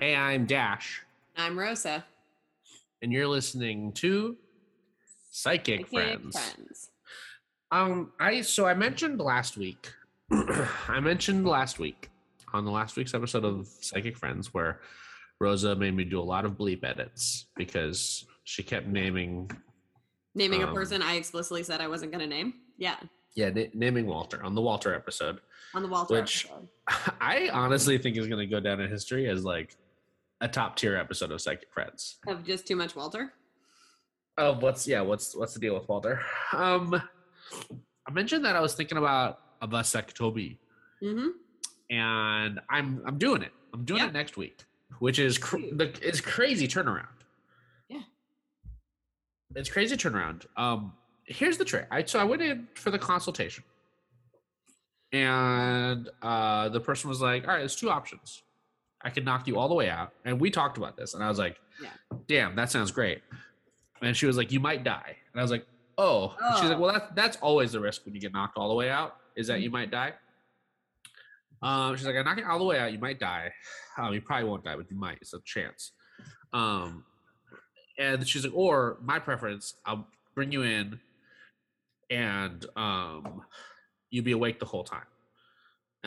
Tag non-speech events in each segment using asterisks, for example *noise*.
Hey, I'm Dash, I'm Rosa. and you're listening to Psychic aka Friends. Friends. Um, I so I mentioned last week. *clears throat* I mentioned last week on the last week's episode of Psychic Friends where Rosa made me do a lot of bleep edits because she kept naming, Naming Um, a person I explicitly said I wasn't going to name. Yeah, yeah, na- naming Walter on the Walter episode. on the Walter Which- episode. *laughs* I honestly think is going to go down in history as like a top tier episode of Psychic Friends. Of just too much Walter. Oh, what's yeah? What's what's the deal with Walter? Um, I mentioned that I was thinking about a vasectomy, Mm-hmm. and I'm I'm doing it. I'm doing Yeah. it next week, which is cr- the is crazy turnaround. Yeah. it's crazy turnaround. Um, here's the trick. I so I went in for the consultation, and uh, the person was like, "All right, there's two options. I could knock you all the way out." And we talked about this, and I was like, Yeah. "Damn, that sounds great." And she was like, "You might die," and I was like, "Oh." And She's like, Oh. "Well, that's that's always the risk when you get knocked all the way out is that Mm-hmm. you might die." Um, she's like, "I knock it all the way out, you might die. Um, you probably won't die, but you might. It's a chance." Um, and she's like, "Or my preference, I'll bring you in, and um, you be awake the whole time."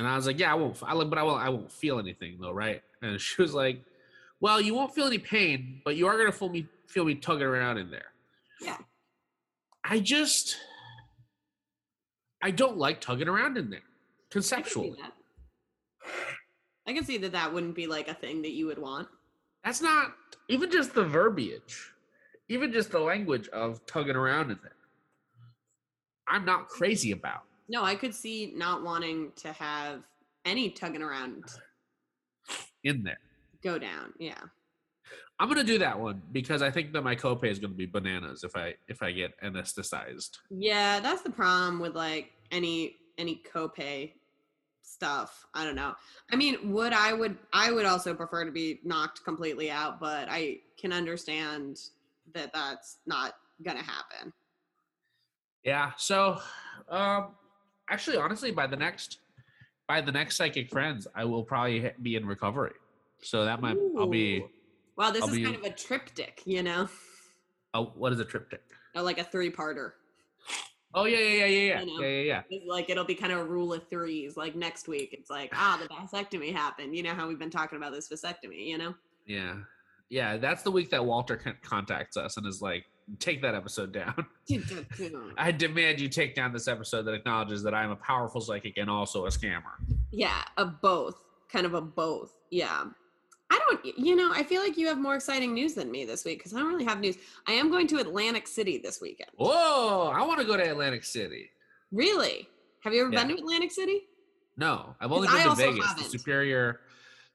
And I was like, "Yeah, I won't. I like, but I won't. I won't feel anything though, right?" And *laughs* she was like, "Well, you won't feel any pain, but you are gonna feel me feel me tugging around in there." Yeah. I just, I don't like tugging around in there I can conceptually. I can see that that wouldn't be like a thing that you would want. That's not even just the verbiage, even just the language of tugging around in there. I'm not crazy about. No, I could see not wanting to have any tugging around in there. go down. Yeah. I'm gonna do that one because I think that my copay is gonna be bananas if I if I get anesthetized. Yeah, that's the problem with like any any copay stuff. I don't know. I mean, would I would I would also prefer to be knocked completely out, but I can understand that that's not gonna happen. Yeah. So, um, actually, honestly, by the next by the next psychic friends, I will probably be in recovery. So that might I'll be. Ooh. Wow, this I'll is be- kind of a triptych, you know, Oh, what is a triptych? or like a three-parter. Oh yeah yeah yeah yeah yeah know. yeah yeah yeah. Like it'll be kind of a rule of threes. Like next week, it's like ah, the vasectomy happened. You know how we've been talking about this vasectomy. You know. Yeah. Yeah, that's the week that Walter contacts us and is like, take that episode *laughs* down. I demand you take down this episode that acknowledges that I'm a powerful psychic and also a scammer. Yeah, a both. Kind of a both. Yeah. I don't, you know, I feel like you have more exciting news than me this week because I don't really have news. I am going to Atlantic City this weekend. Whoa, I want to go to Atlantic City. Really? Have you ever been to Atlantic City? No, I've only been I to Vegas, the haven't. superior,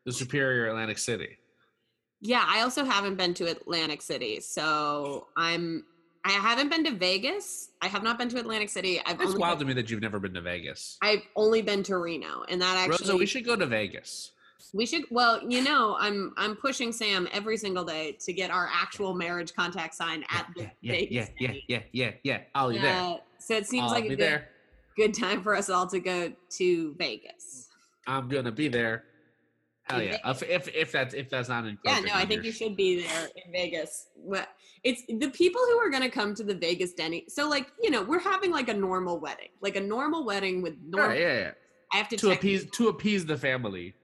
the superior Atlantic City. Yeah, I also haven't been to Atlantic City. So I'm, I haven't been to Vegas. I have not been to Atlantic City. I've It's only, wild to me that you've never been to Vegas. I've only been to Reno. And that actually, Rosa, we should go to Vegas. We should. Well, you know, I'm I'm pushing Sam every single day to get our actual marriage contact signed at the yeah, yeah, Vegas yeah, yeah, yeah, yeah, yeah. I'll be there. Uh, so it seems I'll like a good, there. good time for us all to go to Vegas. I'm gonna be there. Hell yeah! If, if if that's if that's not in. Yeah, no, I think you should be there in Vegas. What it's the people who are going to come to the Vegas Denny. So like, you know, we're having like a normal wedding, like a normal wedding with normal. Right, yeah, yeah. I have to, To appease to appease the family.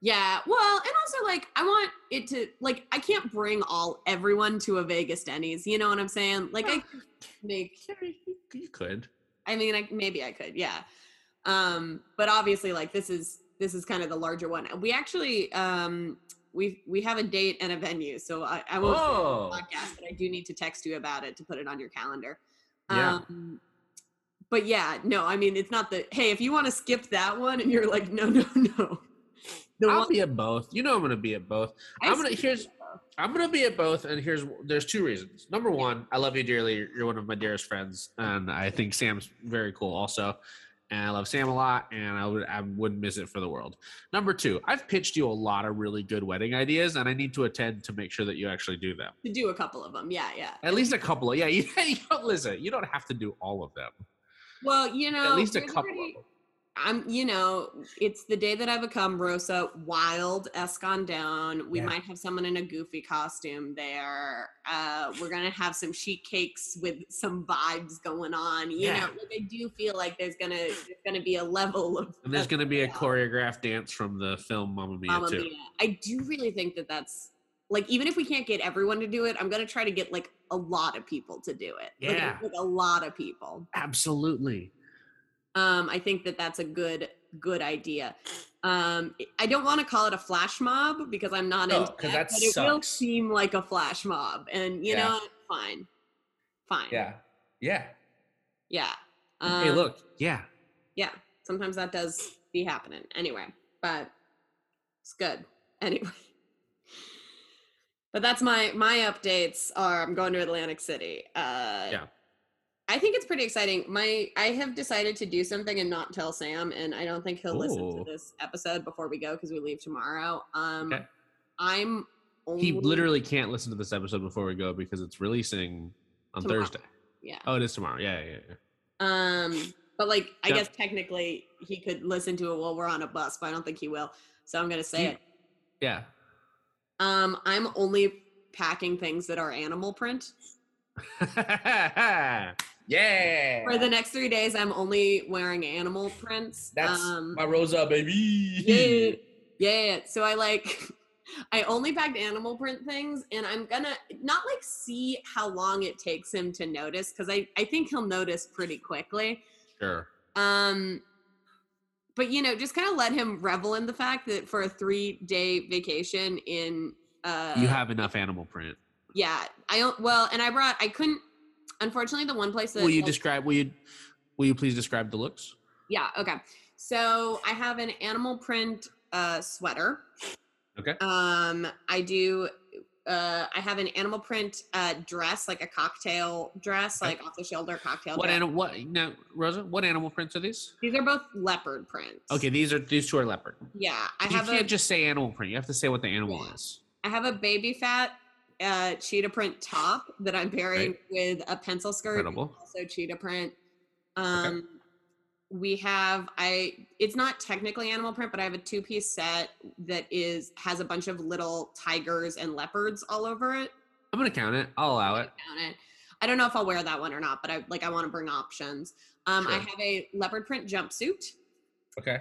Yeah, well, and also like I want it to like I can't bring all everyone to a Vegas Denny's. You know what I'm saying? Like I could make. You, you could. I mean, I, maybe I could. Yeah. Um, but obviously, like this is this is kind of the larger one. We actually um we we have a date and a venue, so I, I won't Oh. the podcast, but I do need to text you about it to put it on your calendar. Yeah. Um, but yeah, no, I mean it's not the hey if you want to skip that one and you're like no no *laughs* no. The I'll one be at both. You know I'm gonna be at both. I I'm gonna here's I'm gonna be at both, and here's there's two reasons. Number one, I love you dearly. You're one of my dearest friends, and I think Sam's very cool also. And I love Sam a lot, and I would I wouldn't miss it for the world. Number two, I've pitched you a lot of really good wedding ideas, and I need to attend to make sure that you actually do them. to do a couple of them. Yeah, yeah. At least a couple of yeah. *laughs* You, you don't listen. You don't have to do all of them. Well, you know, At least a couple them. I'm, you know, it's the day that I become Rosa Wild down. We Yeah. might have someone in a goofy costume there. Uh, we're gonna have some sheet cakes with some vibes going on. You Yeah. know, like I do feel like there's gonna there's gonna be a level of And there's going to be a choreographed dance from the film Mamma Mia Mamma too. Mia. I do really think that that's like even if we can't get everyone to do it, I'm gonna try to get like a lot of people to do it. Like, Yeah. like a lot of people. Absolutely. Um, I think that that's a good good idea. Um, I don't want to call it a flash mob because I'm not No, into that, that but it will seem like a flash mob, and you Yeah. know, fine, fine, Yeah. Yeah. yeah. hey, Um, look. Yeah. yeah. Sometimes that does be happening anyway, but it's good *laughs* anyway. But that's my my updates. Are I'm going to Atlantic City. Uh, Yeah. I think it's pretty exciting. My I have decided to do something and not tell Sam, and I don't think he'll listen to this episode before we go because we leave tomorrow. Um, Okay. I'm only, He literally can't listen to this episode before we go because it's releasing on Tomorrow. Thursday. yeah. Oh, it is tomorrow. Yeah, yeah, yeah. Um, but like I Yeah. guess technically he could listen to it while we're on a bus, but I don't think he will. So I'm gonna say You- it. Yeah. Um, I'm only packing things that are animal print. *laughs* yeah. For the next three days, I'm only wearing animal prints. That's um, my Rosa baby. yeah, yeah, yeah. So I like, *laughs* I only packed animal print things, and I'm gonna not like see how long it takes him to notice because I I think he'll notice pretty quickly. Sure. Um, but you know, just kind of let him revel in the fact that for a three day vacation in uh, You have enough animal print. yeah, I don't well, and I brought I couldn't. Unfortunately, the one place that Will you describe? Will you? Will you please describe the looks? Yeah, okay. So I have an animal print uh sweater. Okay. Um I do uh I have an animal print uh dress, like a cocktail dress, Okay. like off the shoulder cocktail What animal? What now, Rosa? What animal prints are these? These are both leopard prints. Okay, these are these two are leopard. Yeah. I you have can't a just say animal print. You have to say what the animal Yeah. is. I have a baby fat uh cheetah print top that I'm pairing with a pencil skirt. Incredible. Also cheetah print. Um we have I it's not technically animal print, but I have a two piece set that is has a bunch of little tigers and leopards all over it. I'm gonna count it. I'll allow it. on it. I don't know if I'll wear that one or not, but I like I want to bring options. Um I have a leopard print jumpsuit. Okay.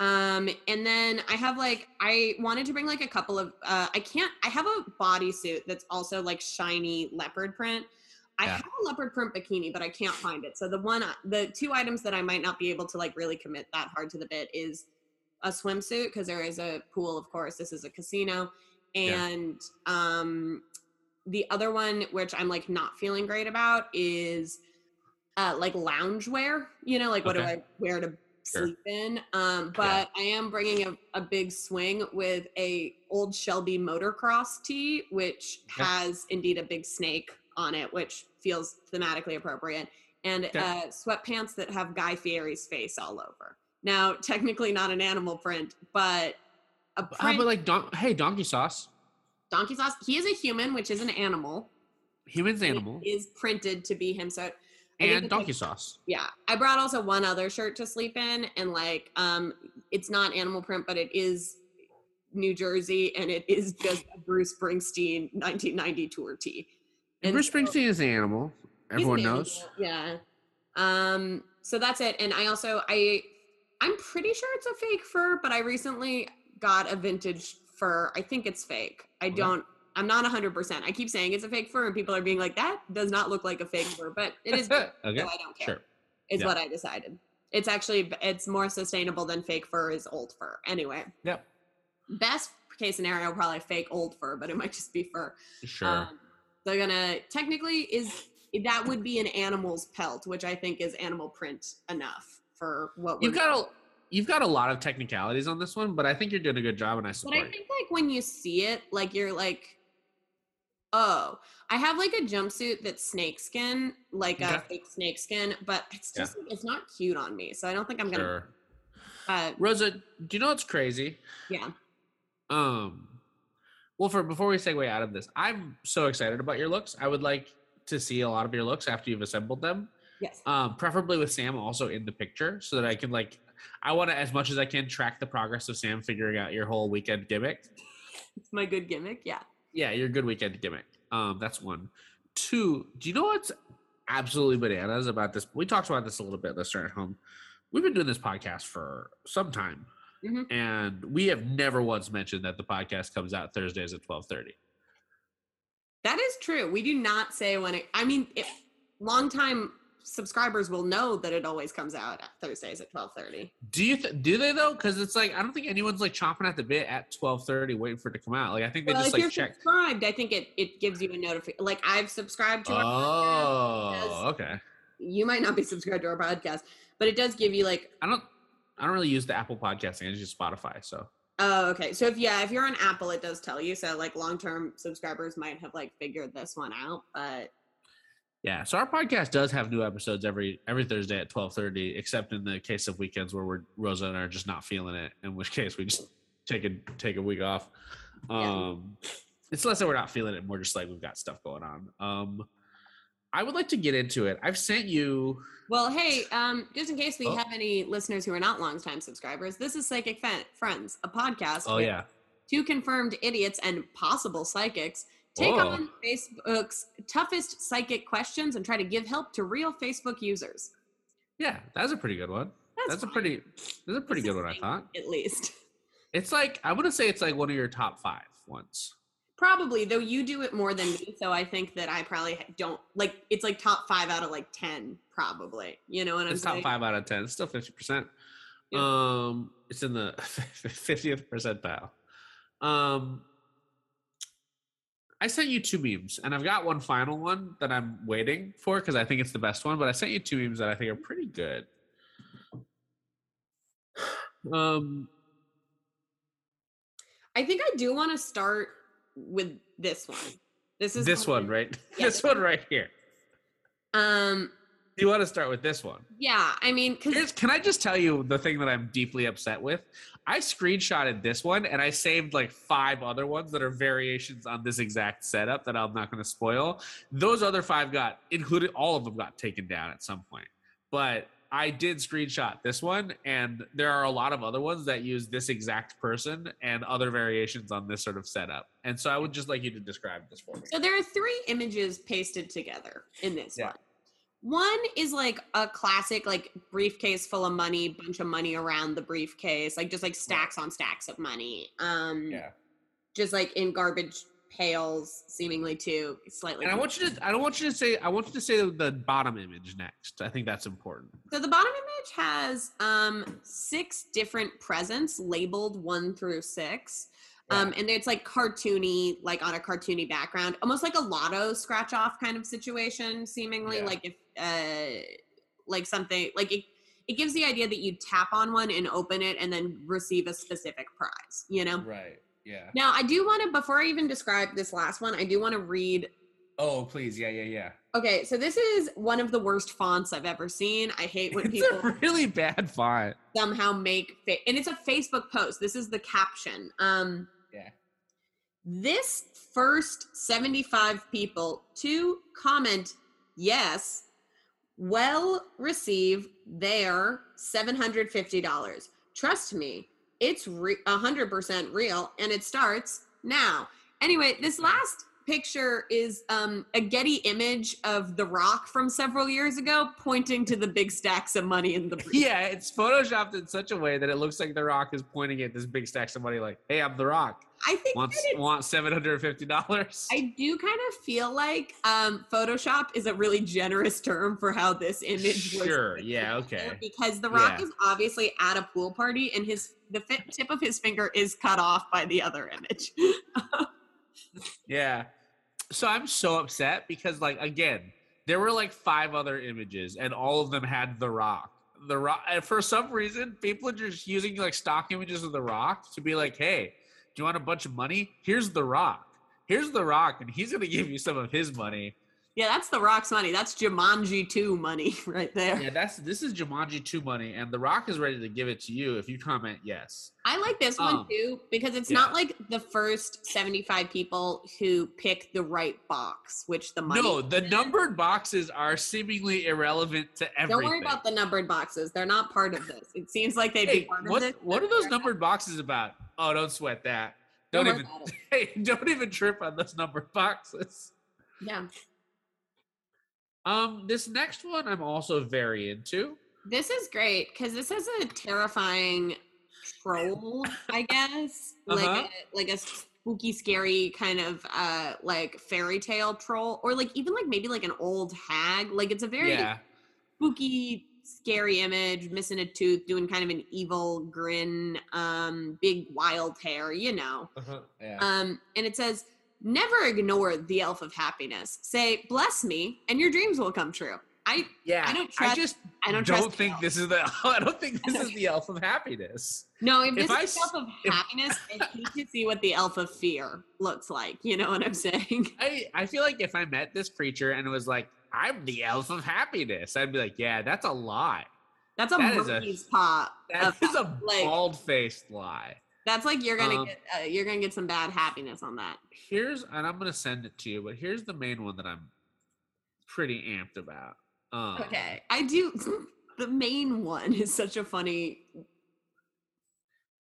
Um, and then I have like I wanted to bring like a couple of uh I can't I have a bodysuit that's also like shiny leopard print. I Yeah. have a leopard print bikini, but I can't find it. So the one the two items that I might not be able to like really commit that hard to the bit is a swimsuit because there is a pool, of course. This is a casino. Yeah. And um the other one which I'm like not feeling great about is uh like loungewear, you know, like what do I wear to Sure. sleep in. Um, but I am bringing a, a big swing with a old Shelby motocross tee, which Okay. has indeed a big snake on it, which feels thematically appropriate, and Okay. uh, sweatpants that have Guy Fieri's face all over. Now, technically not an animal print, but a print. about like don- hey donkey sauce? donkey sauce. He is a human, which is an animal. Human's it animal is printed to be him. So I and like, donkey sauce. yeah i brought also one other shirt to sleep in and like um it's not animal print but it is new jersey and it is just a bruce springsteen 1990 tour tee And Bruce so- Springsteen is an animal. Everyone an knows. animal, yeah um so that's it and i also i i'm pretty sure it's a fake fur but i recently got a vintage fur i think it's fake i don't i'm not 100% i keep saying it's a fake fur and people are being like that does not look like a fake fur but it is *laughs* okay. so i don't care Sure. is Yeah. what I decided. It's actually it's more sustainable than fake fur is old fur. Anyway, Yep. best case scenario probably fake old fur, but it might just be fur. Sure. Um, they're gonna technically is that would be an animal's pelt, which I think is animal print enough for what you've got a you've got a lot of technicalities on this one, but I think you're doing a good job, and I support. But I think like when you see it, like you're like, oh, I have like a jumpsuit that's snakeskin, like a fake snakeskin, but it's Yeah. just it's not cute on me, so I don't think I'm gonna. Sure. Uh, Rosa, do you know what's crazy? yeah. Um, well, for before we segue out of this, I'm so excited about your looks. I would like to see a lot of your looks after you've assembled them. Yes. Um, preferably with Sam also in the picture, so that I can like I want to, as much as I can, track the progress of Sam figuring out your whole weekend gimmick. It's *laughs* my good gimmick. Yeah. Yeah, your good weekend gimmick. Um, that's one. Two. Do you know what's absolutely bananas about this? We talked about this a little bit, listener at home. We've been doing this podcast for some time, Mhm. and we have never once mentioned that the podcast comes out Thursdays at twelve thirty. That is true. We do not say when it, I mean, it, long longtime subscribers will know that it always comes out at Thursdays at 1230. Do you th- do they though? Because it's like I don't think anyone's like chomping at the bit at twelve thirty waiting for it to come out. Like I think they Well, just if you're check. subscribed, I think it, it gives you a notification. Like I've subscribed to our podcast. Oh, okay. You might not be subscribed to our podcast, but it does give you like, I don't. I don't really use the Apple podcasting. I just use Spotify. So oh, okay. So if, yeah, if you're on Apple, it does tell you. So like long-term subscribers might have like figured this one out, but yeah. So our podcast does have new episodes every every Thursday at twelve thirty, except in the case of weekends where we're Rosa and I are just not feeling it. In which case we just take a take a week off. Yeah. Um, it's less that we're not feeling it, more just like we've got stuff going on. Um, I would like to get into it. I've sent you. Well, hey, um, just in case we Oh. have any listeners who are not longtime subscribers, this is Psychic Friends, a podcast. Oh yeah. two confirmed idiots and possible psychics take Whoa. on Facebook's toughest psychic questions and try to give help to real Facebook users. Yeah, that's a pretty good one. That's, That's, a pretty that's a pretty good one, I thought. at least. It's like I want to say it's like one of your top five ones. Probably, though you do it more than me, so I think that I probably don't like. It's like top five out of like ten, probably. You know what I'm It's top saying? five out of ten. It's still fifty percent. Yeah. Um, it's in the *laughs* fiftieth percentile. Um, I sent you two memes, and I've got one final one that I'm waiting for because I think it's the best one. But I sent you two memes that I think are pretty good. *sighs* Um, I think I do want to start with this one. This is this one right, *laughs* Yeah, this one right here. Um, you want to start with this one? yeah, I mean, Here's, can I just tell you the thing that I'm deeply upset with? I screenshotted this one and I saved like five other ones that are variations on this exact setup that I'm not going to spoil. Those other five got included, all of them got taken down at some point. But I did screenshot this one, and there are a lot of other ones that use this exact person and other variations on this sort of setup. And so I would just like you to describe this for me. So there are three images pasted together in this Yeah. one. One is like a classic, like briefcase full of money, bunch of money around the briefcase, like just like stacks on stacks of money. Um, yeah. just like in garbage pails, seemingly too, slightly. And I want you to, I don't want you to say, I want you to say the bottom image next. I think that's important. So the bottom image has um six different presents labeled one through six. Um, and it's like cartoony, like on a cartoony background, almost like a lotto scratch off kind of situation, seemingly Yeah. like if uh like something like it it gives the idea that you tap on one and open it and then receive a specific prize, you know? Right. Yeah. Now I do want to before I even describe this last one, I do want to read Oh, please. Yeah, yeah, yeah. Okay, so this is one of the worst fonts I've ever seen. I hate when It's people a really bad font. somehow make fa- and it's a Facebook post. This is the caption. Um. This first 75 people to comment yes will receive their $750. Trust me, it's re- 100% real and it starts now. Anyway, this last picture is um, a Getty image of The Rock from several years ago pointing to the big stacks of money in the *laughs* brief. Yeah, it's photoshopped in such a way that it looks like The Rock is pointing at this big stack of money, like, "Hey, I'm The Rock. I think Wants want seven hundred fifty dollars." I do kind of feel like um, Photoshop is a really generous term for how this image. Sure, yeah, okay. Because The Rock Yeah. is obviously at a pool party, and his the tip of his finger is cut off by the other image. *laughs* Yeah. So I'm so upset because, like, again, there were like five other images, and all of them had The Rock. The Rock. And for some reason, people are just using like stock images of The Rock to be like, "Hey, do you want a bunch of money? Here's The Rock. Here's The Rock, and he's gonna *laughs* give you some of his money." Yeah, that's the Rock's money. That's Jumanji 2 money *laughs* right there. Yeah, that's this is Jumanji 2 money, and The Rock is ready to give it to you if you comment yes. I like this one Um, too because it's yeah. not like the first 75 people who pick the right box, which the money. No, the numbered boxes are seemingly irrelevant to everything. Don't worry about the numbered boxes. They're not part of this. It seems like they'd Hey, be part what, of this. what are those numbered boxes about? Oh, don't sweat that. Don't Don't even *laughs* hey, don't even trip on those numbered boxes. Yeah. Um, this next one I'm also very into. This is great because this is a terrifying troll, I guess. Like Uh-huh. a, like a spooky, scary kind of uh like fairy tale troll, or like even like maybe like an old hag. Like it's a very Yeah. spooky, scary image, missing a tooth, doing kind of an evil grin, um, big wild hair, you know. Uh-huh. Yeah. Um, and it says, never ignore the elf of happiness. Say, bless me, and your dreams will come true. I yeah. I don't I trust- just I don't, don't, think this is the *laughs* I don't think this is the elf of happiness. No, if If this I is the elf of if- happiness, I need to see what the elf of fear looks like. You know what I'm saying? I I feel like if I met this creature and it was like, I'm the elf of happiness, I'd be like, yeah, that's a lie. That's a That is a- paw. That is a like- bald faced lie. That's like you're gonna Um, get uh, you're gonna get some bad happiness on that. Here's and I'm gonna send it to you, but here's the main one that I'm pretty amped about. Um, Okay, I do. *laughs* The main one is such a funny.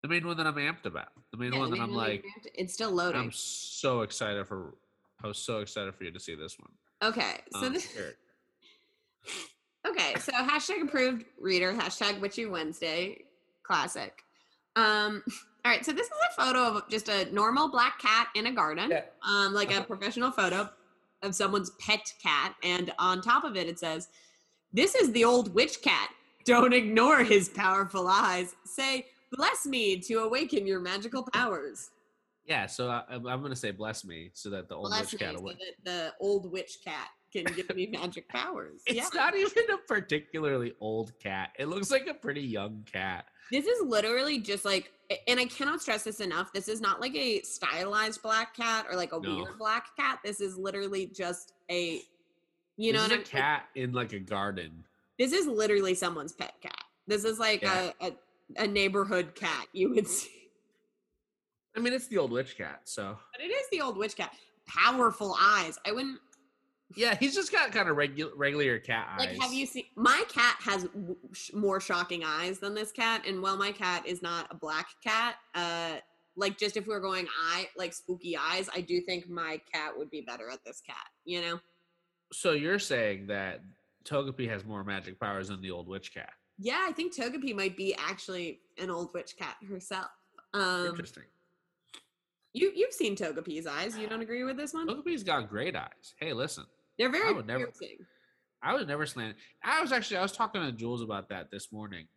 The main one that I'm amped about. The main yeah, one the that I'm one like, it's still loading. I'm so excited for. I was so excited for you to see this one. okay, so Um, this. *laughs* Okay, so hashtag approved reader, hashtag Witchy Wednesday, classic. Um, *laughs* all right, so this is a photo of just a normal black cat in a garden, Yeah. um, like a Uh-huh. professional photo of someone's pet cat, and on top of it, it says, "This is the old witch cat. Don't ignore his powerful eyes. Say, bless me to awaken your magical powers. Yeah, so I, I'm I'm gonna say bless me so that the old Bless witch cat so that the old witch cat can give me *laughs* magic powers." It's yeah. not even a particularly old cat. It looks like a pretty young cat. This is literally just like, and I cannot stress this enough. This is not like a stylized black cat or like a No. weird black cat. This is literally just a, you know, this what is I'm a cat in like a garden. This is literally someone's pet cat. This is like Yeah. a, a a neighborhood cat you would see, I mean, it's the old witch cat, so but it is the old witch cat. Powerful eyes. I wouldn't yeah, he's just got kind of regular regular cat eyes. like. Have you seen? My cat has w- sh- more shocking eyes than this cat, and while my cat is not a black cat, uh, like just if we are going eye like spooky eyes, I do think my cat would be better at this cat. You know. So you're saying that Togepi has more magic powers than the old witch cat? Yeah, I think Togepi might be actually an old witch cat herself. Um, Interesting. you you've seen Togepi's eyes. You don't agree with this one? Togepi's got great eyes. Hey, listen, They're very would never- piercing. I was never slanted. I was actually I was talking to Jules about that this morning.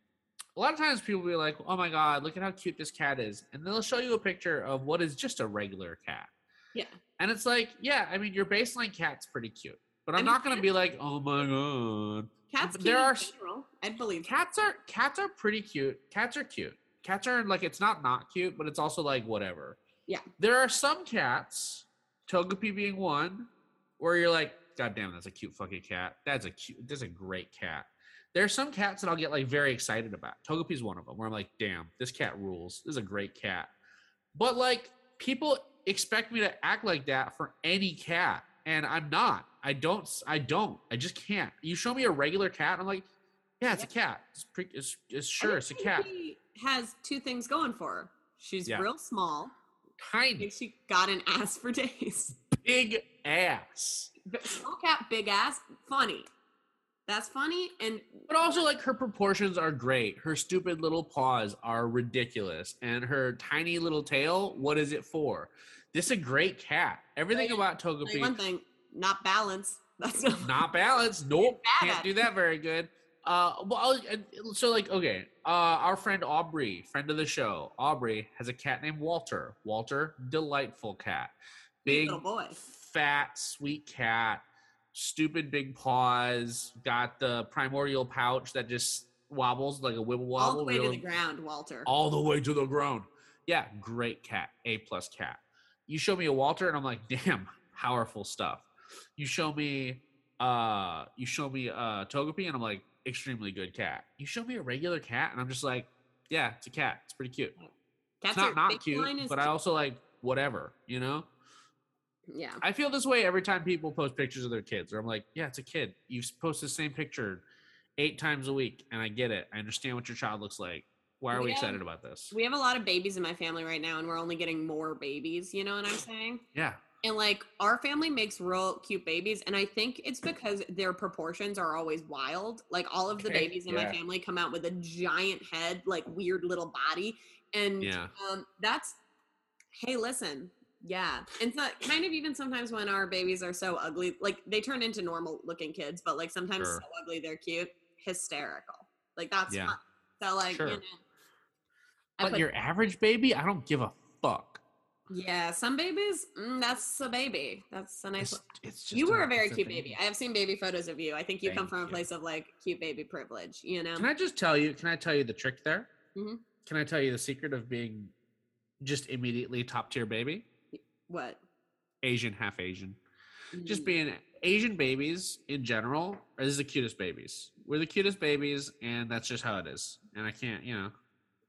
A lot of times people be like, "Oh my god, look at how cute this cat is," and they'll show you a picture of what is just a regular cat. Yeah. And it's like, yeah, I mean, your baseline cat's pretty cute, but I'm I mean, not gonna be like, "Oh my god." Cats. There are general. I believe. Cats are cats are pretty cute. Cats are cute. Cats are like it's not not cute, but it's also like whatever. Yeah. There are some cats, Togepi being one, where you're like, God damn, that's a cute fucking cat. That's a cute. That's a great cat. There are some cats that I'll get like very excited about. Togepi's one of them, where I'm like, damn, this cat rules. This is a great cat. But like people expect me to act like that for any cat, and I'm not. I don't. I don't. I just can't. You show me a regular cat, I'm like, yeah, it's a cat. It's, pre- it's, it's sure it's a cat. Has two things going for her. She's Yeah. real small, Tiny, and she got an ass for *laughs* days. big ass. Small cat, big ass, funny. That's funny, and But also, like her proportions are great. Her stupid little paws are ridiculous, and her tiny little tail. What is it for? This is a great cat. Everything about Togepi one thing, not balance. *laughs* That's not. *laughs* not balanced. Nope, can't do that very good. Uh, well, so like, okay, uh, our friend Aubrey, friend of the show, Aubrey has a cat named Walter. Walter, delightful cat, big, little boy. Fat, sweet cat, stupid big paws, got the primordial pouch that just wobbles like a wibble wobble, All the way to the ground, Walter. all the way to the ground. Yeah, great cat, A plus cat. You show me a Walter, and I'm like, *laughs* damn, powerful stuff. You show me, uh, you show me uh Togepi, and I'm like, extremely good cat. You show me a regular cat, and I'm just like, yeah, it's a cat. It's pretty cute. Cats it's not not cute, but I also like whatever, you know. Yeah. I feel this way every time people post pictures of their kids, or I'm like, yeah, it's a kid. You post the same picture eight times a week, and I get it. I understand what your child looks like. Why are we Yeah. excited about this? We have a lot of babies in my family right now, and we're only getting more babies. You know what I'm saying? Yeah, And like our family makes real cute babies, and I think it's *laughs* because their proportions are always wild. Like all of the Okay, babies in yeah. my family come out with a giant head, like weird little body, and yeah. um, that's hey, listen, yeah, and so kind of even sometimes when our babies are so ugly, like they turn into normal looking kids, but like sometimes Sure. so ugly they're cute, hysterical. Like that's Yeah. fun. So like Sure. you know, But put- your average baby, I don't give a fuck. yeah, some babies, mm, that's a baby. That's a nice. It's, it's just you were a very cute thing. baby. I have seen baby photos of you. I think you come Thank from a place of like cute baby privilege. You know. Can I just tell you? Can I tell you the trick there? Mhm. Can I tell you the secret of being just immediately top tier baby? What? Asian, half Asian. Just Mm, being Asian babies in general are is the cutest babies. We're the cutest babies, and that's just how it is. And I can't, you know,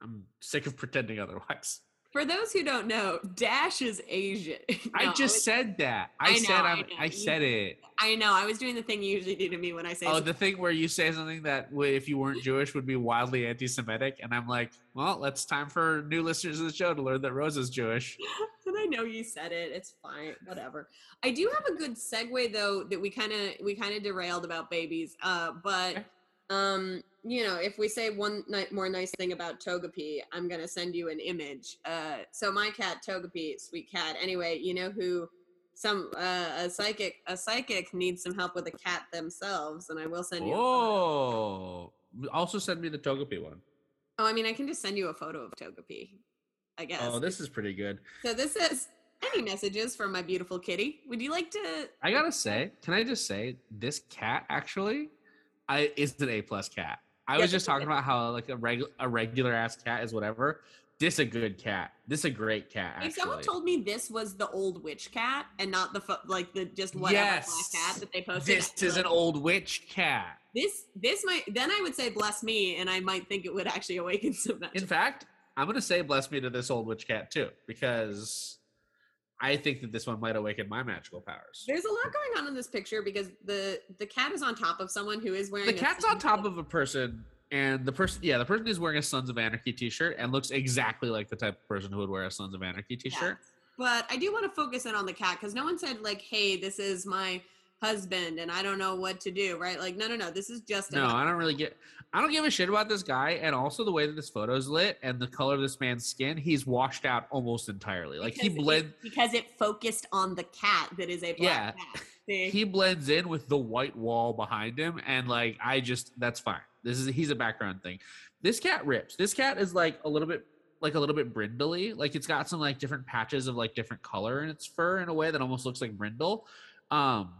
I'm sick of pretending otherwise. For those who don't know, Dash is Asian. *laughs* I No, just was- said that. I, I said know, I I'm, know. I, said it. I know. I was doing the thing you usually do to me when I say. Oh, something. the thing where you say something that if you weren't Jewish would be wildly anti-Semitic, and I'm like, well, it's time for new listeners of the show to learn that Rose is Jewish. *laughs* I know you said it. It's fine. Whatever. I do have a good segue though that we kind of we kind of derailed about babies. Uh, but um, you know, if we say one ni- more nice thing about Togepi, I'm gonna send you an image. Uh, so my cat Togepi, sweet cat. Anyway, you know who some uh, a psychic a psychic needs some help with a cat themselves, and I will send you. Oh, also send me the Togepi one. Oh, I mean, I can just send you a photo of Togepi. I oh, guess. Oh, this is pretty good. So this is any messages from my beautiful kitty. Would you like to? I gotta say, can I just say, this cat actually, I is an A plus cat. I Yeah, was just talking it. about how like a regular a regular ass cat is whatever. This a good cat. This a great cat. Actually. If someone told me this was the old witch cat and not the fo- like the just whatever Yes. black cat that they posted, this I'd be is an old witch cat. This this might then I would say bless me, and I might think it would actually awaken some magic. In fact, I'm gonna say bless me to this old witch cat too, because I think that this one might awaken my magical powers. There's a lot going on in this picture because the the cat is on top of someone who is wearing The cat's on top of a person, and the person, yeah, the person is wearing a Sons of Anarchy T-shirt and looks exactly like the type of person who would wear a Sons of Anarchy T-shirt. But I do want to focus in on the cat because no one said like, "Hey, this is my husband, and I don't know what to do." Right? Like, no, no, no. This is just No, I don't really get. I don't give a shit about this guy, and also the way that this photo is lit and the color of this man's skin. He's washed out almost entirely. Like he because it- blend, because it focused on the cat that is a black Yeah. cat. *laughs* He blends in with the white wall behind him, and like I just that's fine. This is he's a background thing. This cat rips. This cat is like a little bit like a little bit brindly. Like it's got some like different patches of like different color in its fur in a way that almost looks like brindle. Um,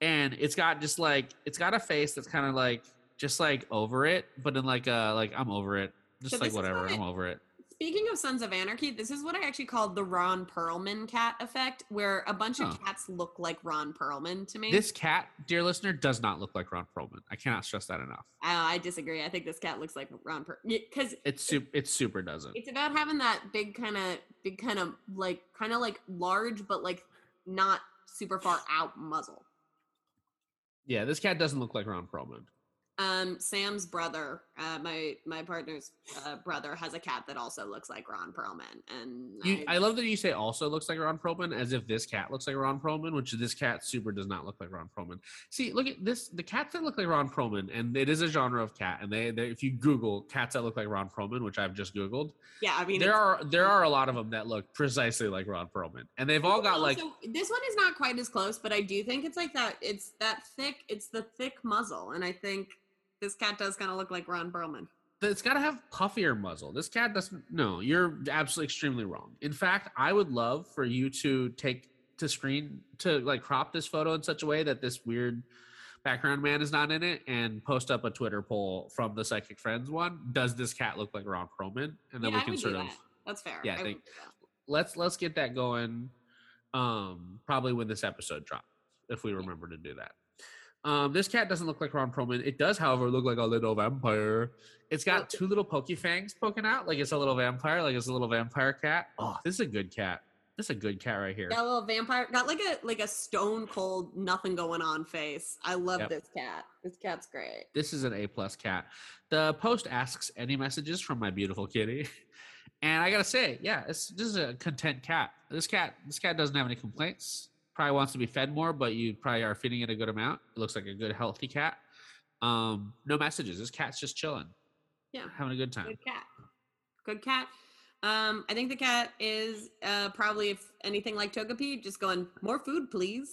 and it's got just like it's got a face that's kind of like just like over it, but in like a like I'm over it. Just So like whatever, I'm over it. Speaking of Sons of Anarchy, this is what I actually called the Ron Perlman cat effect, where a bunch of cats look like Ron Perlman to me. This cat, dear listener, does not look like Ron Perlman. I cannot stress that enough. I, I disagree. I think this cat looks like Ron Perlman because It's super. It super doesn't. it's about having that big kind of big kind of like kind of like large but like not super far out muzzle. Yeah, this cat doesn't look like Ron Perlman. Um, Sam's brother, uh, my my partner's uh, brother, has a cat that also looks like Ron Perlman, and You, I love that you say also looks like Ron Perlman, as if this cat looks like Ron Perlman, which this cat super does not look like Ron Perlman. See, look at this. The cats that look like Ron Perlman, and it is a genre of cat. And they, they if you Google cats that look like Ron Perlman, which I've just Googled, yeah, I mean there are there are a lot of them that look precisely like Ron Perlman, and they've all got like this one is not quite as close, but I do think it's like that. It's that thick. It's the thick muzzle, and I think this cat does kind of look like Ron Perlman. it's got to have puffier muzzle. This cat doesn't. No, you're absolutely extremely wrong. In fact, I would love for you to take to screen to like crop this photo in such a way that this weird background man is not in it, and post up a Twitter poll from the Psychic Friends one. Does this cat look like Ron Perlman? And then Yeah, we can sort do of that. That's fair. Yeah, I think- that. let's let's get that going. Um, probably when this episode drops. if we remember to do that. Um, this cat doesn't look like Ron Perlman. It does, however, look like a little vampire. It's got two little pokey fangs poking out, like it's a little vampire, like it's a little vampire cat. Oh, this is a good cat. This is a good cat right here. Got a little vampire. Got like a like a stone cold, nothing going on face. I love Yep. this cat. This cat's great. This is an A plus cat. The post asks any messages from my beautiful kitty, *laughs* and I gotta say, yeah, it's, this is a content cat. This cat, this cat doesn't have any complaints. Probably wants to be fed more, but you probably are feeding it a good amount. It looks like a good, healthy cat. Um, no messages. This cat's just chilling, Yeah. having a good time. Good cat. Good cat. Um, I think the cat is uh probably if anything like Togepi, just going more food, please.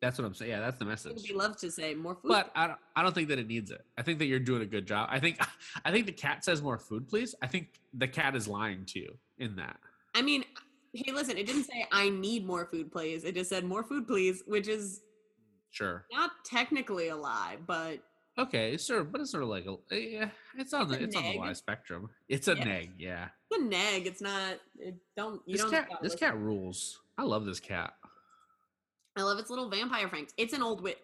That's what I'm saying. Yeah, that's the message. We love to say more food. But I don't, I don't think that it needs it. I think that you're doing a good job. I think *laughs* I think the cat says more food, please. I think the cat is lying to you in that. I mean, hey, listen, it didn't say I need more food, please. It just said more food, please, which is Sure. not technically a lie, but Okay, it's sort of, but it's sort of like a yeah. It's on It's the it's on the neg. lie spectrum. It's a Yeah. neg, yeah. it's a neg. It's not. It don't. You This don't. cat this listen. cat rules. I love this cat. I love its little vampire fangs. It's an old witch.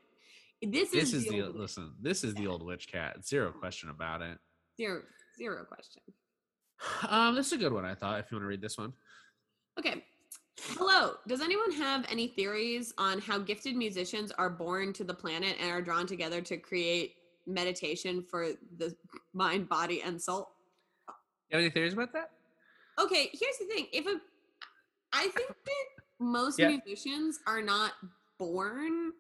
This, This is, is the, the listen. This is the old witch cat. Zero question about it. zero zero question. *sighs* Um, this is a good one. I thought. If you want to read this one, Okay. Hello. Does anyone have any theories on how gifted musicians are born to the planet and are drawn together to create meditation for the mind, body, and soul? you have any theories about that? Okay, here's the thing. If a I think that most Yeah. musicians are not born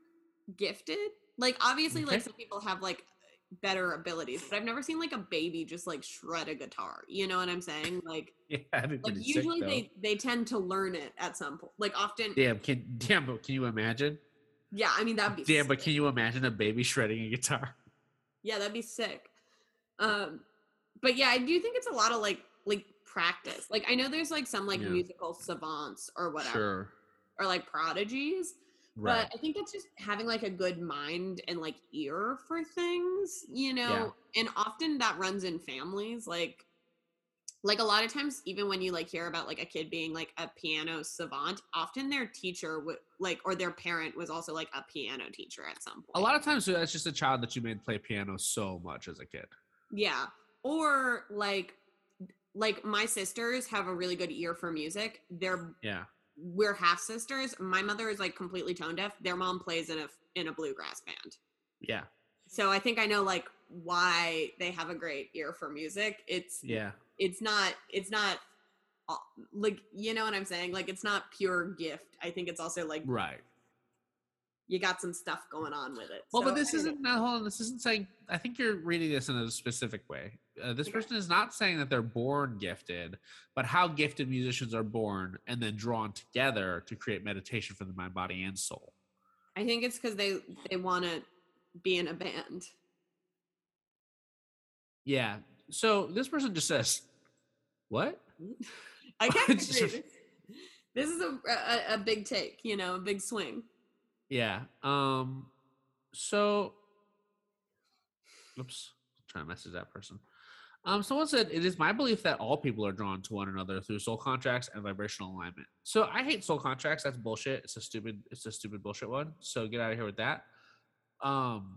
gifted. Like obviously like some people have like better abilities, but I've never seen like a baby just like shred a guitar. You know what I'm saying? Like *laughs* Yeah, like pretty sick, usually they they tend to learn it at some point. Like often Damn, can damn, but can you imagine? yeah, I mean that'd be Damn, but can you imagine a baby *laughs* shredding a guitar? Yeah, that'd be sick. Um, but yeah, I do think it's a lot of like like practice. Like I know there's like some like Yeah. musical savants or whatever, Sure. or like prodigies. Right. But I think that's just having like a good mind and like ear for things, you know. And often that runs in families, like like a lot of times even when you like hear about like a kid being like a piano savant often their teacher would like or their parent was also like a piano teacher at some point a lot of times uh, that's just a child that you made play piano so much as a kid. Yeah. Or like like my sisters have a really good ear for music. They're Yeah. We're half sisters. My mother is like completely tone deaf. Their mom plays in a in a bluegrass band. Yeah. So I think I know like why they have a great ear for music. It's Yeah. it's not it's not uh, like you know what I'm saying? Like it's not pure gift. I think it's also like Right. You got some stuff going on with it. Well, So, but this I don't know. isn't. Now, hold on. This isn't saying. I think you're reading this in a specific way. Uh, this Okay. person is not saying that they're born gifted, but how gifted musicians are born and then drawn together to create meditation for the mind, body, and soul. I think it's because they they want to be in a band. Yeah. So this person just says, "What?" *laughs* I *laughs* kind of Just- agree. This is a, a a big take, you know, a big swing. Yeah. Um. So. Oops. I'm Trying to message that person. Um. Someone said it is my belief that all people are drawn to one another through soul contracts and vibrational alignment. So I hate soul contracts. That's bullshit. It's a stupid. It's a stupid bullshit one. So get out of here with that. Um.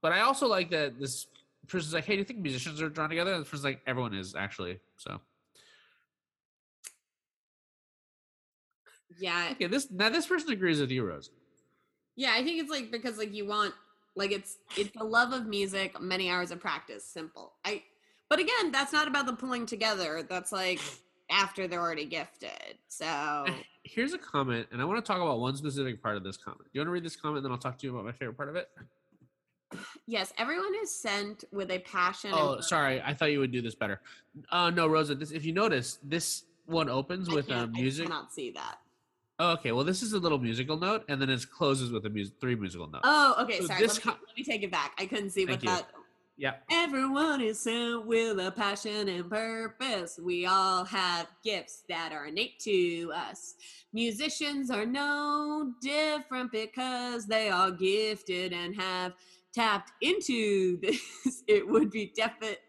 But I also like that this person's like, "Hey, do you think musicians are drawn together?" And the person's like, "Everyone is actually." So Yeah, okay, this now this person agrees with you, Rose. Yeah. I think it's like because like you want like it's it's the love of music, many hours of practice, simple. I but again, that's not about the pulling together. That's like after they're already gifted. So Here's a comment, and I want to talk about one specific part of this comment. Do you want to read this comment, and then I'll talk to you about my favorite part of it? yes, everyone is sent with a passion. Oh, sorry, I thought you would do this better. Uh, no, Rosa. This, if you notice, this one opens I with uh, can't- music. I cannot see that. Oh, okay, well, this is a little musical note, and then it closes with a music, three musical notes. Oh, okay. So sorry. Let me, co- let me take it back. I couldn't see what that. yeah, Everyone is sent with a passion and purpose. We all have gifts that are innate to us. Musicians are no different because they are gifted and have tapped into this. *laughs* It would be definite.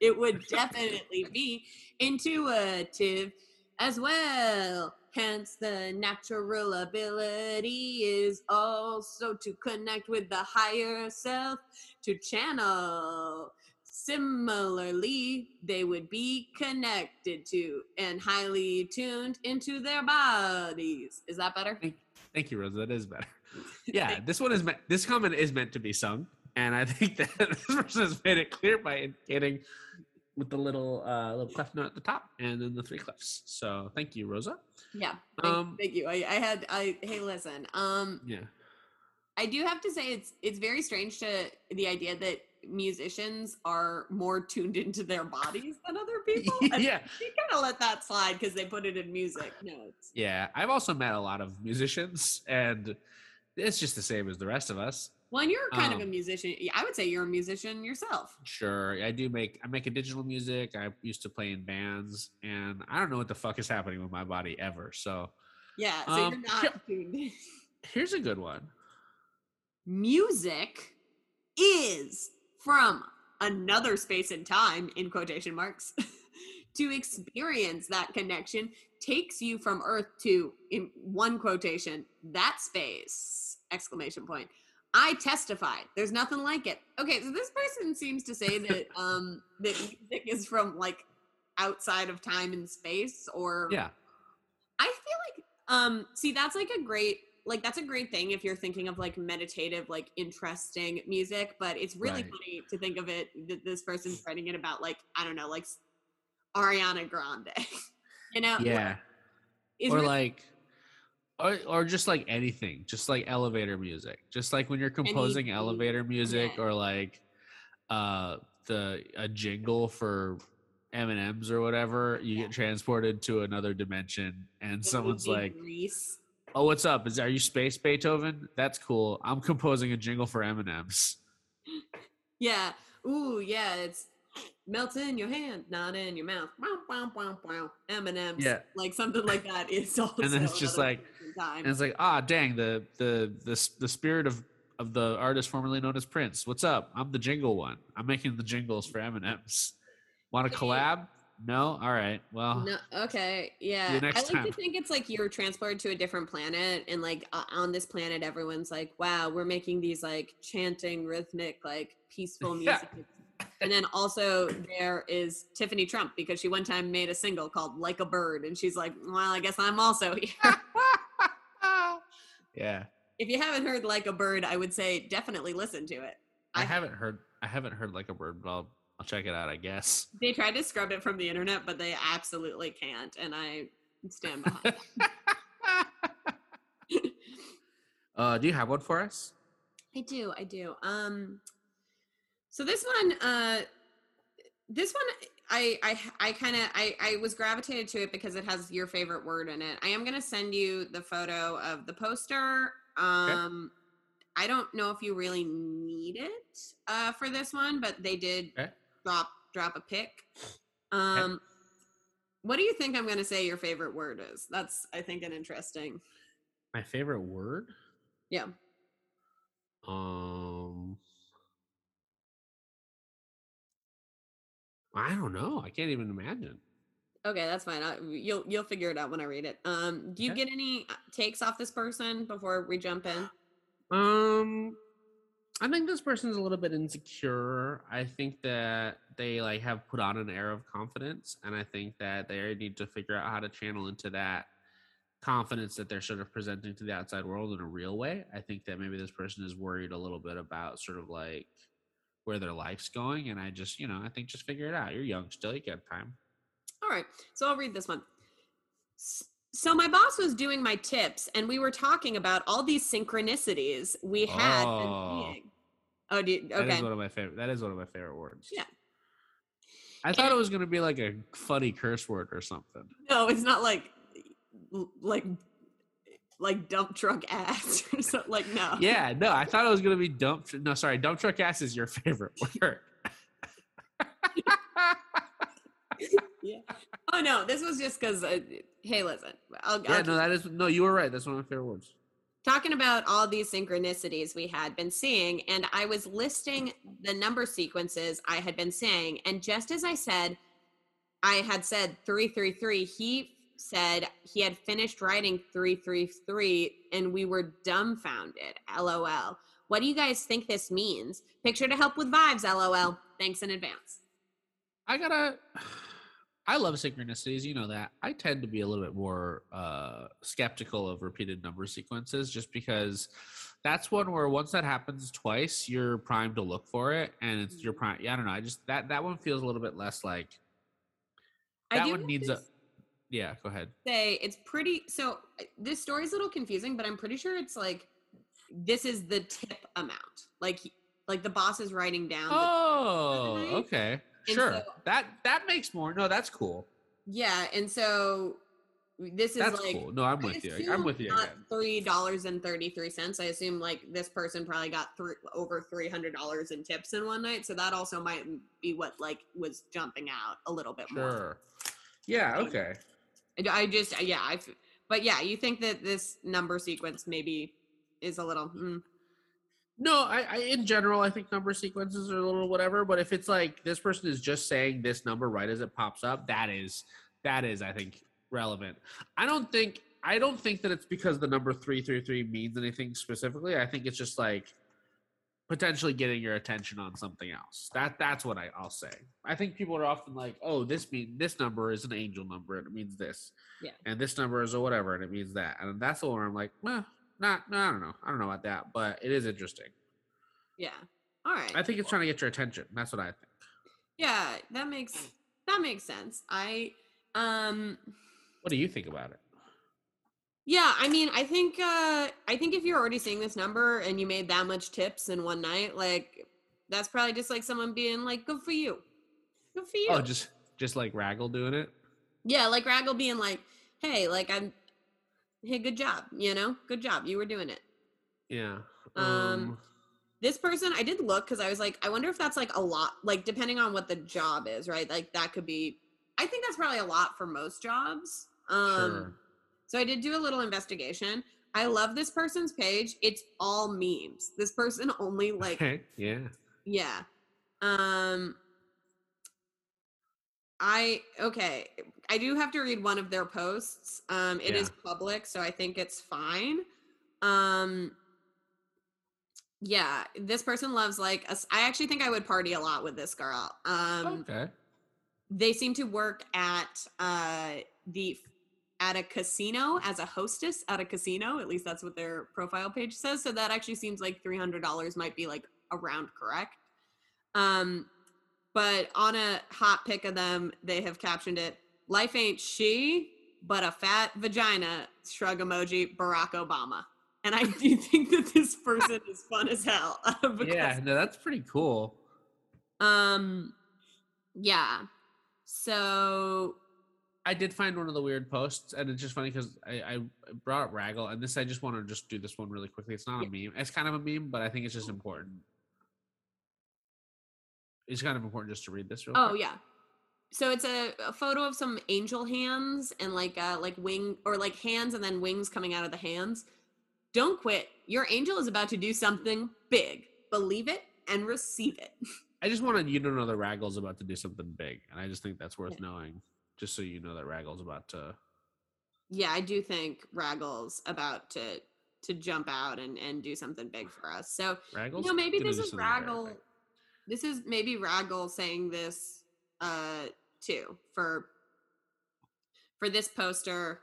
It would *laughs* definitely be intuitive as well. Hence, the natural ability is also to connect with the higher self, to channel. Similarly, they would be connected to and highly tuned into their bodies. Is that better? Thank, thank you, Rosa. That is better. *laughs* Yeah, this one is meant. This comment is meant to be sung, and I think that *laughs* this person has made it clear by indicating with the little uh little clef note at the top and then the three clefs. So thank you, Rosa. Yeah. Thank, Um, thank you. I, I had I hey listen. Um Yeah. I do have to say it's it's very strange to the idea that musicians are more tuned into their bodies than other *laughs* people. Yeah. You kind of let that slide because they put it in music notes. Yeah. I've also met a lot of musicians, and it's just the same as the rest of us. Well, and you're kind of a Um, musician. I would say you're a musician yourself. Sure, I do make I make a digital music. I used to play in bands, and I don't know what the fuck is happening with my body ever. So Yeah, so Um, you're not in. *laughs* here's a good one. Music is from another space and time in quotation marks *laughs* to experience that connection takes you from earth to in one quotation that space exclamation point i testify there's nothing like it. Okay so this person seems to say that *laughs* um that music is from like outside of time and space or Yeah, I feel like um see that's like a great like that's a great thing if you're thinking of like meditative like interesting music but it's really Right. funny to think of it that this person's writing it about like I don't know like Ariana Grande *laughs* you know yeah, It's or really- like, or or just like anything, just like elevator music, just like when you're composing elevator music, yeah. or like, uh, the a jingle for M and M's or whatever, you Yeah. get transported to another dimension, and someone's like, Grease. "Oh, what's up? Is are you space Beethoven? That's cool. I'm composing a jingle for M and M's." *laughs* yeah ooh yeah it's melts in your hand not in your mouth M&M's Yeah. like something like that is *laughs* also then it's just like- and time. And it's like, ah, dang, the the the the spirit of of the artist formerly known as Prince. What's up? I'm the jingle one. I'm making the jingles for M and M's. Want to collab? No. All right. Well, No, okay, yeah. I like to think it's like you're transported to a different planet, and like uh, on this planet, everyone's like, "Wow, we're making these like chanting, rhythmic, like peaceful *laughs* Yeah. Music." and then also there is Tiffany Trump because she one time made a single called "Like a Bird," and she's like, "Well, I guess I'm also *laughs* here." *laughs* yeah. if you haven't heard "Like a Bird," I would say definitely listen to it. I I- haven't heard. I haven't heard like a bird, but I'll I'll check it out. I guess. They tried to scrub it from the internet, but they absolutely can't, and I stand behind. it. *laughs* uh, do you have one for us? I do, I do. Um so this one uh this one I I I kind of I I was gravitated to it because it has your favorite word in it. I am going to send you the photo of the poster. Um I don't know if you really need it uh for this one, but they did Okay. drop drop a pic. Um what do you think I'm going to say your favorite word is? That's I think an interesting. My favorite word. Yeah. Um. I don't know. I can't even imagine. Okay, that's fine. I, you'll you'll figure it out when I read it. Um, do you Okay. get any uh, takes off this person before we jump in? Um, I think this person's a little bit insecure. I think that they like have put on an air of confidence, and I think that they need to figure out how to channel into that confidence that they're sort of presenting to the outside world in a real way. I think that maybe this person is worried a little bit about sort of like where their life's going, and I just, you know, I think just figure it out. You're young still, you got time. All right, so I'll read this one. So my boss was doing my tips, and we were talking about all these synchronicities we had. Oh. Oh, do you, That is okay. one of my favorite. That is one of my favorite words. Yeah. I thought it was gonna be like a funny curse word or something. No, it's not like like like dump truck ass *laughs* or something. Like no. Yeah, no, I thought it was gonna be dump. tr- No, sorry, dump truck ass is your *laughs* favorite word. *laughs* yeah. Oh no, this was just because. Uh, hey, listen. I'll, yeah, I'll no, that is no. You were right. That's one of my favorite words. talking about all these synchronicities we had been seeing and i was listing the number sequences i had been seeing and just as i said i had said 333 he said he had finished writing 333 and we were dumbfounded. LOL. What do you guys think this means? Picture to help with vibes. LOL. Thanks in advance. I gotta. *sighs* I love synchronicities. You know that. I tend to be a little bit more uh, skeptical of repeated number sequences, just because that's one where once that happens twice, you're primed to look for it, and it's your prime. Yeah, I don't know. I just that that one feels a little bit less like. That one needs to a. Yeah, go ahead. say it's pretty so uh, this story's a little confusing but i'm pretty sure it's like this is the tip amount like like the boss is writing down Oh, okay, And sure. so- that that makes more. No, that's cool. yeah and so this is That's like cool. No, I'm I with you. I'm with you. not three dollars and thirty three cents. I assume like this person probably got three over three hundred dollars in tips in one night, so that also might be what like was jumping out a little bit more. Sure. Yeah. Okay. I- just yeah, I. But yeah, you think that this number sequence maybe is a little. Mm, No, I, I in general I think number sequences are a little whatever, but if it's like this person is just saying this number right as it pops up, that is that is I think relevant. I don't think I don't think that it's because the number 333 means anything specifically. I think it's just like potentially getting your attention on something else. That that's what I, I'll say. I think people are often like, "Oh, this mean this number is an angel number and it means this." Yeah. And this number is a whatever and it means that. And that's the one where I'm like, "Well, not no, I don't know. I don't know about that, but it is interesting." yeah. All right. I think it's trying to get your attention. That's what I think. Yeah, that makes that makes sense. I um What do you think about it? Yeah, I mean, I think uh I think if you're already seeing this number and you made that much tips in one night, like that's probably just like someone being like, "Good for you, good for you." Oh, just just like Raggle doing it. yeah, like Raggle being like, "Hey, like I'm, hey, good job, you know, good job, you were doing it." Yeah. Um, This person, I did look because I was like, I wonder if that's like a lot, like depending on what the job is, right? Like that could be. I think that's probably a lot for most jobs. Um, sure. So I did do a little investigation. I love this person's page. It's all memes. This person *laughs* only like Okay. Yeah. yeah. Um I okay. I do have to read one of their posts. Um it is public, so I think it's fine. Um yeah, this person loves like us. I actually think I would party a lot with this girl. Um okay. they seem to work at uh the at a casino as a hostess at a casino at least that's what their profile page says so that actually seems like $300 might be like around correct um but on a hot pic of them they have captioned it life ain't she but a fat vagina shrug emoji barack obama and i do think that this *laughs* person is fun as hell *laughs* Yeah. No, that's pretty cool. um yeah so I did find one of the weird posts, and it's just funny because I, I brought up Raggle, and this I just want to just do this one really quickly. It's not a meme. It's kind of a meme, but I think it's just important. It's kind of important just to read this real Oh quick. yeah. So it's a, a photo of some angel hands and like uh like wing or like hands and then wings coming out of the hands. Don't quit. Your angel is about to do something big. Believe it and receive it. *laughs* I just wanted you to know that Raggle's about to do something big, and I just think that's worth Yeah. knowing, just so you know that Raggle's about to. Yeah, I do think Raggle's about to to jump out and and do something big for us. So Raggle's you know maybe this is Raggle. This is maybe Raggle saying this uh too for for this poster.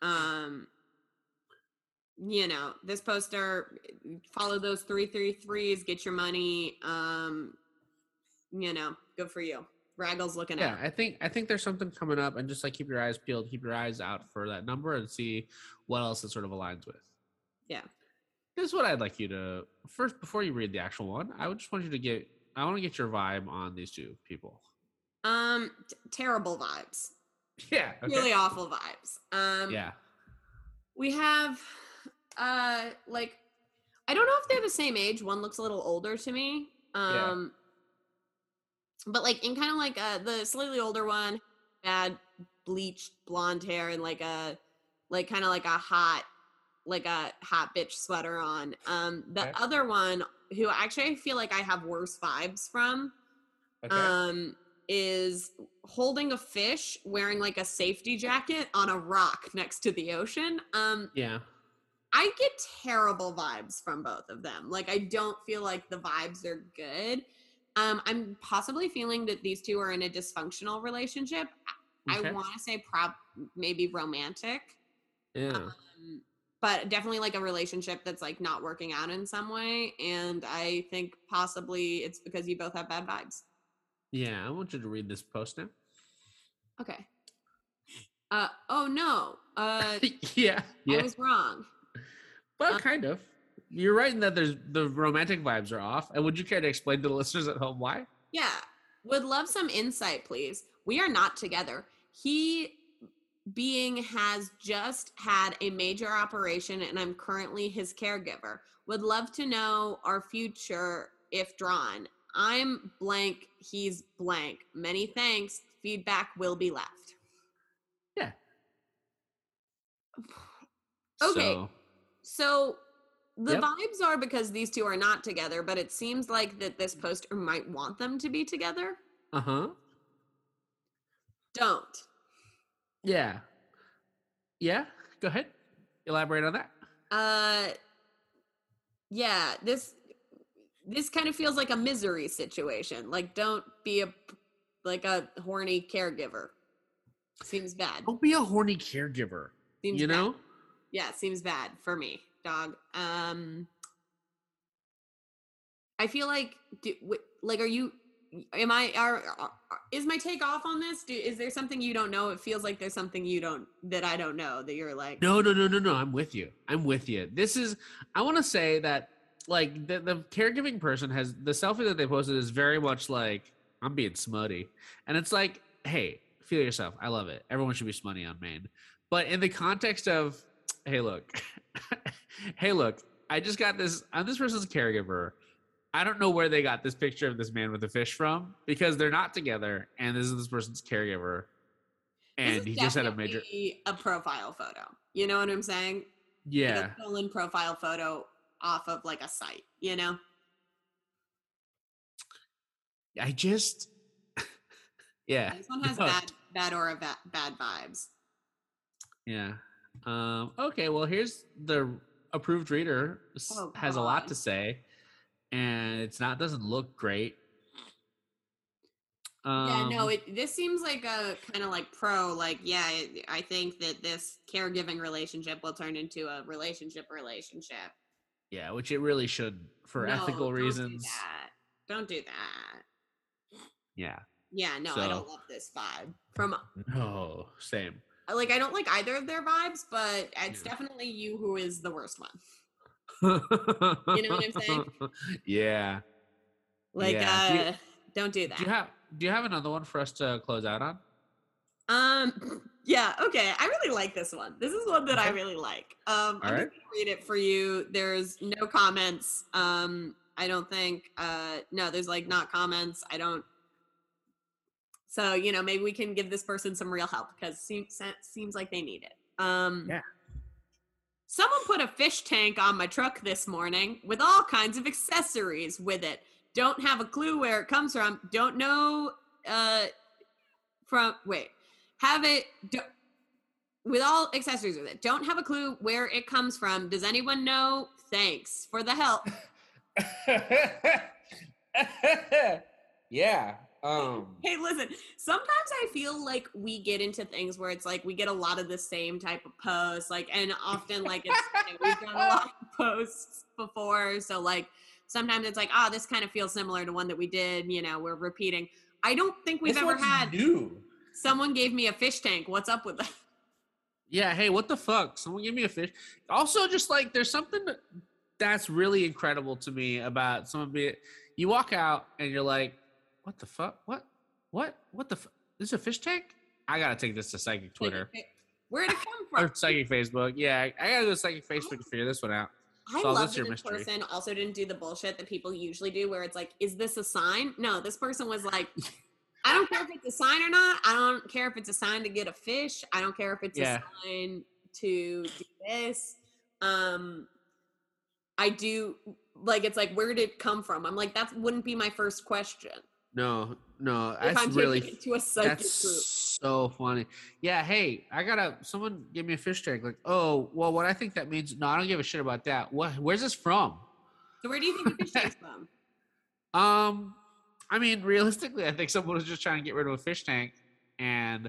Um you know, this poster follow those three three threes, get your money. Um, you know, good for you. Raggle's looking at. Yeah. I think I think there's something coming up, and just like keep your eyes peeled, keep your eyes out for that number, and see what else it sort of aligns with. Yeah. This is what I'd like you to first before you read the actual one. I would just want you to get. I want to get your vibe on these two people. Um t- terrible vibes. *laughs* Yeah. Okay. Really awful vibes. Um Yeah. we have uh like I don't know if they're the same age. One looks a little older to me. Yeah. Um but like in kind of like uh the slightly older one had bleached blonde hair and like a like kind of like a hot like a hot bitch sweater on. Um the Okay. other one who actually I feel like I have worse vibes from Okay. um is holding a fish wearing like a safety jacket on a rock next to the ocean. Um, Yeah. I get terrible vibes from both of them. Like I don't feel like the vibes are good. Um, I'm possibly feeling that these two are in a dysfunctional relationship. I want to say prob maybe romantic, Yeah. um, but definitely like a relationship that's like not working out in some way. And I think possibly it's because you both have bad vibes. Yeah. I want you to read this post now. Okay. Uh oh no. Uh yeah. *laughs* Yeah. I was wrong. Well, Uh, kind of. You're right in that there's the romantic vibes are off. And would you care to explain to the *laughs* listeners at home why? Yeah. Would love some insight, please. We are not together. He being has just had a major operation and I'm currently his caregiver. Would love to know our future if drawn. I'm blank, he's blank. Many thanks. Feedback will be left. Yeah. *sighs* Okay. So, So the Yep. vibes are because these two are not together, but it seems like that this poster might want them to be together. uh huh. Don't. Yeah. Yeah. Go ahead. Elaborate on that. Uh yeah, this this kind of feels like a misery situation. Like don't be a like a horny caregiver. Seems bad. Don't be a horny caregiver. Seems you bad. know? Yeah, seems bad for me, dog. Um I feel like do, like are you am I are, are is my take off on this? Do, is there something you don't know? It feels like there's something you don't that I don't know that you're like No, no, no, no, no. I'm with you. I'm with you. This is. I want to say that like the the caregiving person has the selfie that they posted is very much like I'm being smutty, and it's like, hey, feel yourself. I love it. Everyone should be smutty on main, but in the context of, hey, look, *laughs* hey, look, I just got this. I'm this person's caregiver. I don't know where they got this picture of this man with the fish from because they're not together, and this is this person's caregiver, and he just had a major. a profile photo. You know what I'm saying? Yeah, Like a stolen profile photo off of like a site, you know? I just, *laughs* yeah, This one *laughs* has no, bad bad aura bad, bad vibes. yeah. Um, okay, well, here's the approved reader Oh, has a lot to say, and it's not doesn't look great. yeah, no, Um, it this seems like a kind of like pro like yeah, it, I think that this caregiving relationship will turn into a relationship relationship. yeah, which it really should for No, ethical don't reasons. Do that. Don't do that. Yeah, Yeah, no, I don't love this vibe. *laughs* From no, same. Like I don't like either of their vibes, but it's Yeah. definitely you who is the worst one. you know what I'm saying? *laughs* Yeah. Like Yeah, do you- uh don't do that. Do you have Do you have another one for us to close out on? Um. *laughs* Yeah. Okay. I really like this one. This is one that I really like. Um. I'm Alright. just gonna read it for you. There's no comments. Um. I don't think. Uh. No. There's like not comments. I don't. So you know maybe we can give this person some real help because seems seems like they need it. Um. Yeah. Someone put a fish tank on my truck this morning with all kinds of accessories with it. Don't have a clue where it comes from. Don't know uh from wait. Have it with all accessories with it. Don't have a clue where it comes from. Does anyone know? Thanks for the help. *laughs* yeah. Um. Hey, listen, sometimes I feel like we get into things where it's like we get a lot of the same type of posts, like, and often like it's, you know, we've done a lot *laughs* of posts before. So, like, sometimes it's like, oh, this kind of feels similar to one that we did, you know, we're repeating. I don't think we've This ever had new. someone gave me a fish tank. What's up with that? Yeah. Hey, what the fuck? Someone give me a fish. Also, just like there's something that's really incredible to me about someone being. You walk out and you're like, "What the fuck? What? What? What the? Fu- this is a fish tank? I gotta take this to psychic Twitter Where'd it come *laughs* from? or psychic Facebook. Yeah, I gotta go to psychic Facebook to figure this one out. I Solve love this that your this mystery. person also didn't do the bullshit that people usually do, where it's like, "Is this a sign?" No, this person was like, "I don't care if it's a sign or not. I don't care if it's a sign to get a fish. I don't care if it's Yeah. a sign to do this." Um, I do like it's like, where did it come from? I'm like, that wouldn't be my first question. No, no, If that's I'm really it to a psychic that's group. so funny. Yeah, hey, I gotta. Someone give me a fish tank. Like, oh, well, what I think that means. No, I don't give a shit about that. What? Where's this from? So where do you think the fish *laughs* tank's from? Um, I mean, realistically, I think someone was just trying to get rid of a fish tank, and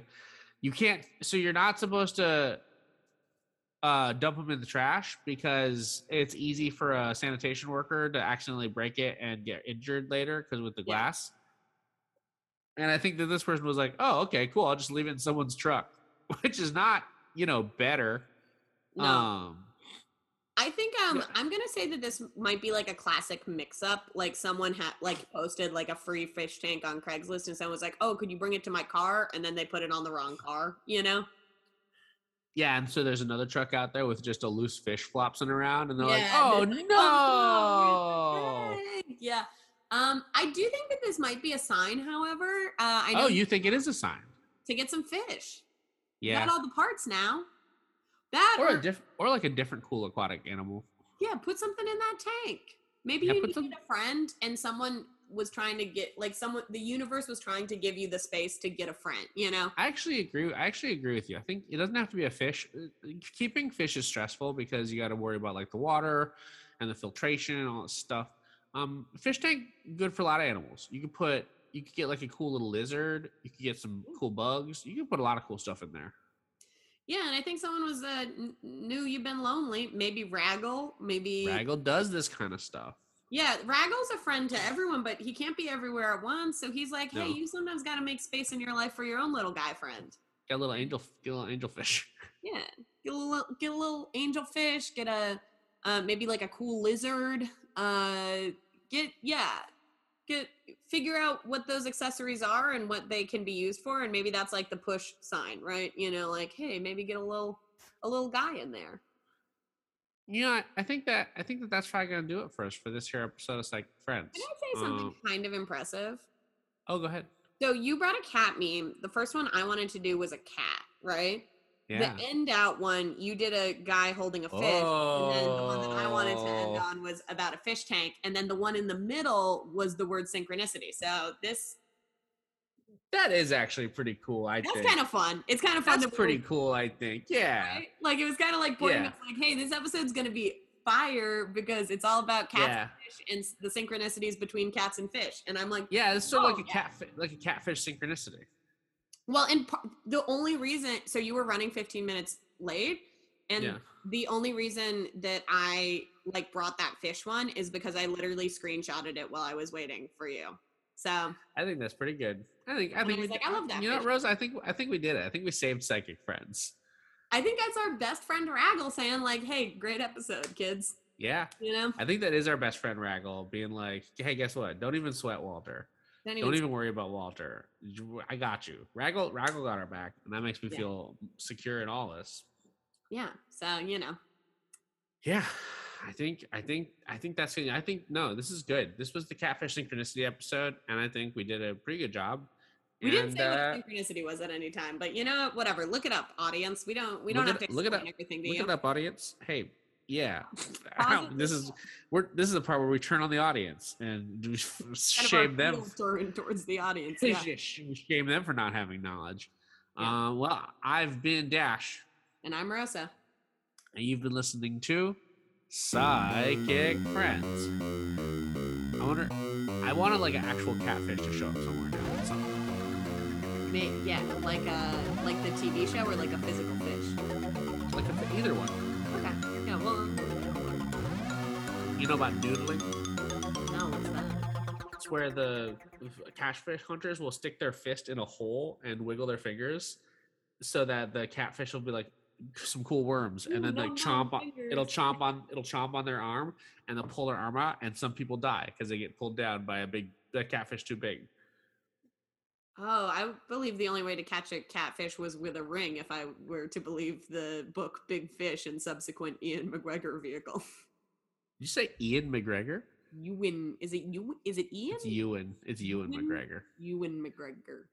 you can't. So you're not supposed to uh dump them in the trash because it's easy for a sanitation worker to accidentally break it and get injured later because with the Yeah. glass. And I think that this person was like, "Oh, okay, cool. I'll just leave it in someone's truck," *laughs* which is not, you know, better. No. Um, I think um Yeah. I'm gonna say that this might be like a classic mix up. Like someone had like posted like a free fish tank on Craigslist and someone was like, Oh, could you bring it to my car? And then they put it on the wrong car, you know? yeah, and so there's another truck out there with just a loose fish flopping around, and they're like, Yeah, "Oh like, no!" "Oh, no, where's the? Yeah. Um, I do think that this might be a sign, however. Uh I know Oh, you think it is a sign? to get some fish. Yeah. Got all the parts now. That or or, a diff- or like a different cool aquatic animal. yeah, put something in that tank. Maybe Yeah, you needed some- a friend and someone was trying to get like someone the universe was trying to give you the space to get a friend, you know? I actually agree. I actually agree with you. I think it doesn't have to be a fish. Uh, Keeping fish is stressful because you got to worry about like the water and the filtration and all that stuff. Um, fish tank good for a lot of animals. You could put you could get like a cool little lizard. You could get some cool bugs. You can put a lot of cool stuff in there. Yeah, and I think someone was uh knew you've been lonely. Maybe Raggle, maybe Raggle does this kind of stuff. Yeah, Raggle's a friend to everyone, but he can't be everywhere at once. So he's like, hey, No. you sometimes got to make space in your life for your own little guy friend. Get a little angel, get a little angel fish. *laughs* Yeah, get a little, get a little angel fish. Get a uh, maybe like a cool lizard. Uh, get yeah, get figure out what those accessories are and what they can be used for, and maybe that's like the push sign, right? You know, like hey, maybe get a little a little guy in there. You know, I- think that I think that that's probably gonna do it for us for this here episode of Psychic Friends. Can I say something Um, kind of impressive? Oh, go ahead. So you brought a cat meme. The first one I wanted to do was a cat, right? Yeah. The end out one, you did a guy holding a fish, and then the one that I wanted to end Oh. on was about a fish tank, and then the one in the middle was the word synchronicity. So this That is actually pretty cool. I that's think kind of fun. It's kind of fun. that's pretty cool. I think. Yeah. right? Like it was kind of like pointing Yeah. like, hey, this episode's gonna be fire because it's all about cats Yeah. and fish and the synchronicities between cats and fish. And I'm like, Yeah. It's sort of Oh, like a yeah. cat, like a catfish synchronicity. Well, and the only reason, so you were running 15 minutes late, and Yeah. the only reason that I like brought that fish one is because I literally screenshotted it while I was waiting for you. So I think that's pretty good. I think. I think we like, I love that You know. Rose. I think. I think we did it. I think we saved psychic friends. I think that's our best friend Raggle saying like, "Hey, great episode, kids." Yeah. You know, I think that is our best friend Raggle being like, "Hey, guess what? Don't even sweat Walter. Don't Don't even worry about Walter. I got you. Raggle, Raggle got our back, and that makes me Yeah. feel secure in all this." yeah. So you know, Yeah, I think I think I think that's gonna I think no, this is good. This was the catfish synchronicity episode, and I think we did a pretty good job. we didn't say uh, what synchronicity was at any time, but you know, whatever. Look it up, audience. We don't. We don't have it- to look it up. everything to Look you. it up, audience. Hey, yeah. *laughs* This is we're this is the part where we turn on the audience and we Kind of *laughs* our shame them. turn towards the audience. Yeah. we shame them for not having knowledge. Yeah. Uh, well, I've been Dash, And I'm Rosa. and you've been listening to Psychic Friends. I wonder. I wanted like an actual catfish to show up somewhere now. Something. Yeah, like a like the TV show or like a physical fish. Like a, either one. Yeah. Well, You know about noodling? no, what's that? It's where the catfish hunters will stick their fist in a hole and wiggle their fingers, so that the catfish will be like some cool worms, Ooh, and then like chomp on. It'll chomp on. It'll chomp on their arm, and they'll pull their arm out, and some people die because they get pulled down by a big the catfish too big. Oh, I believe the only way to catch a catfish was with a ring. If I were to believe the book Big Fish and subsequent Ian McGregor vehicle. Did you say Ian McGregor? Ewan, is it you? Is it Ian? It's Ewan. It's Ewan Ewan? McGregor. Ewan McGregor.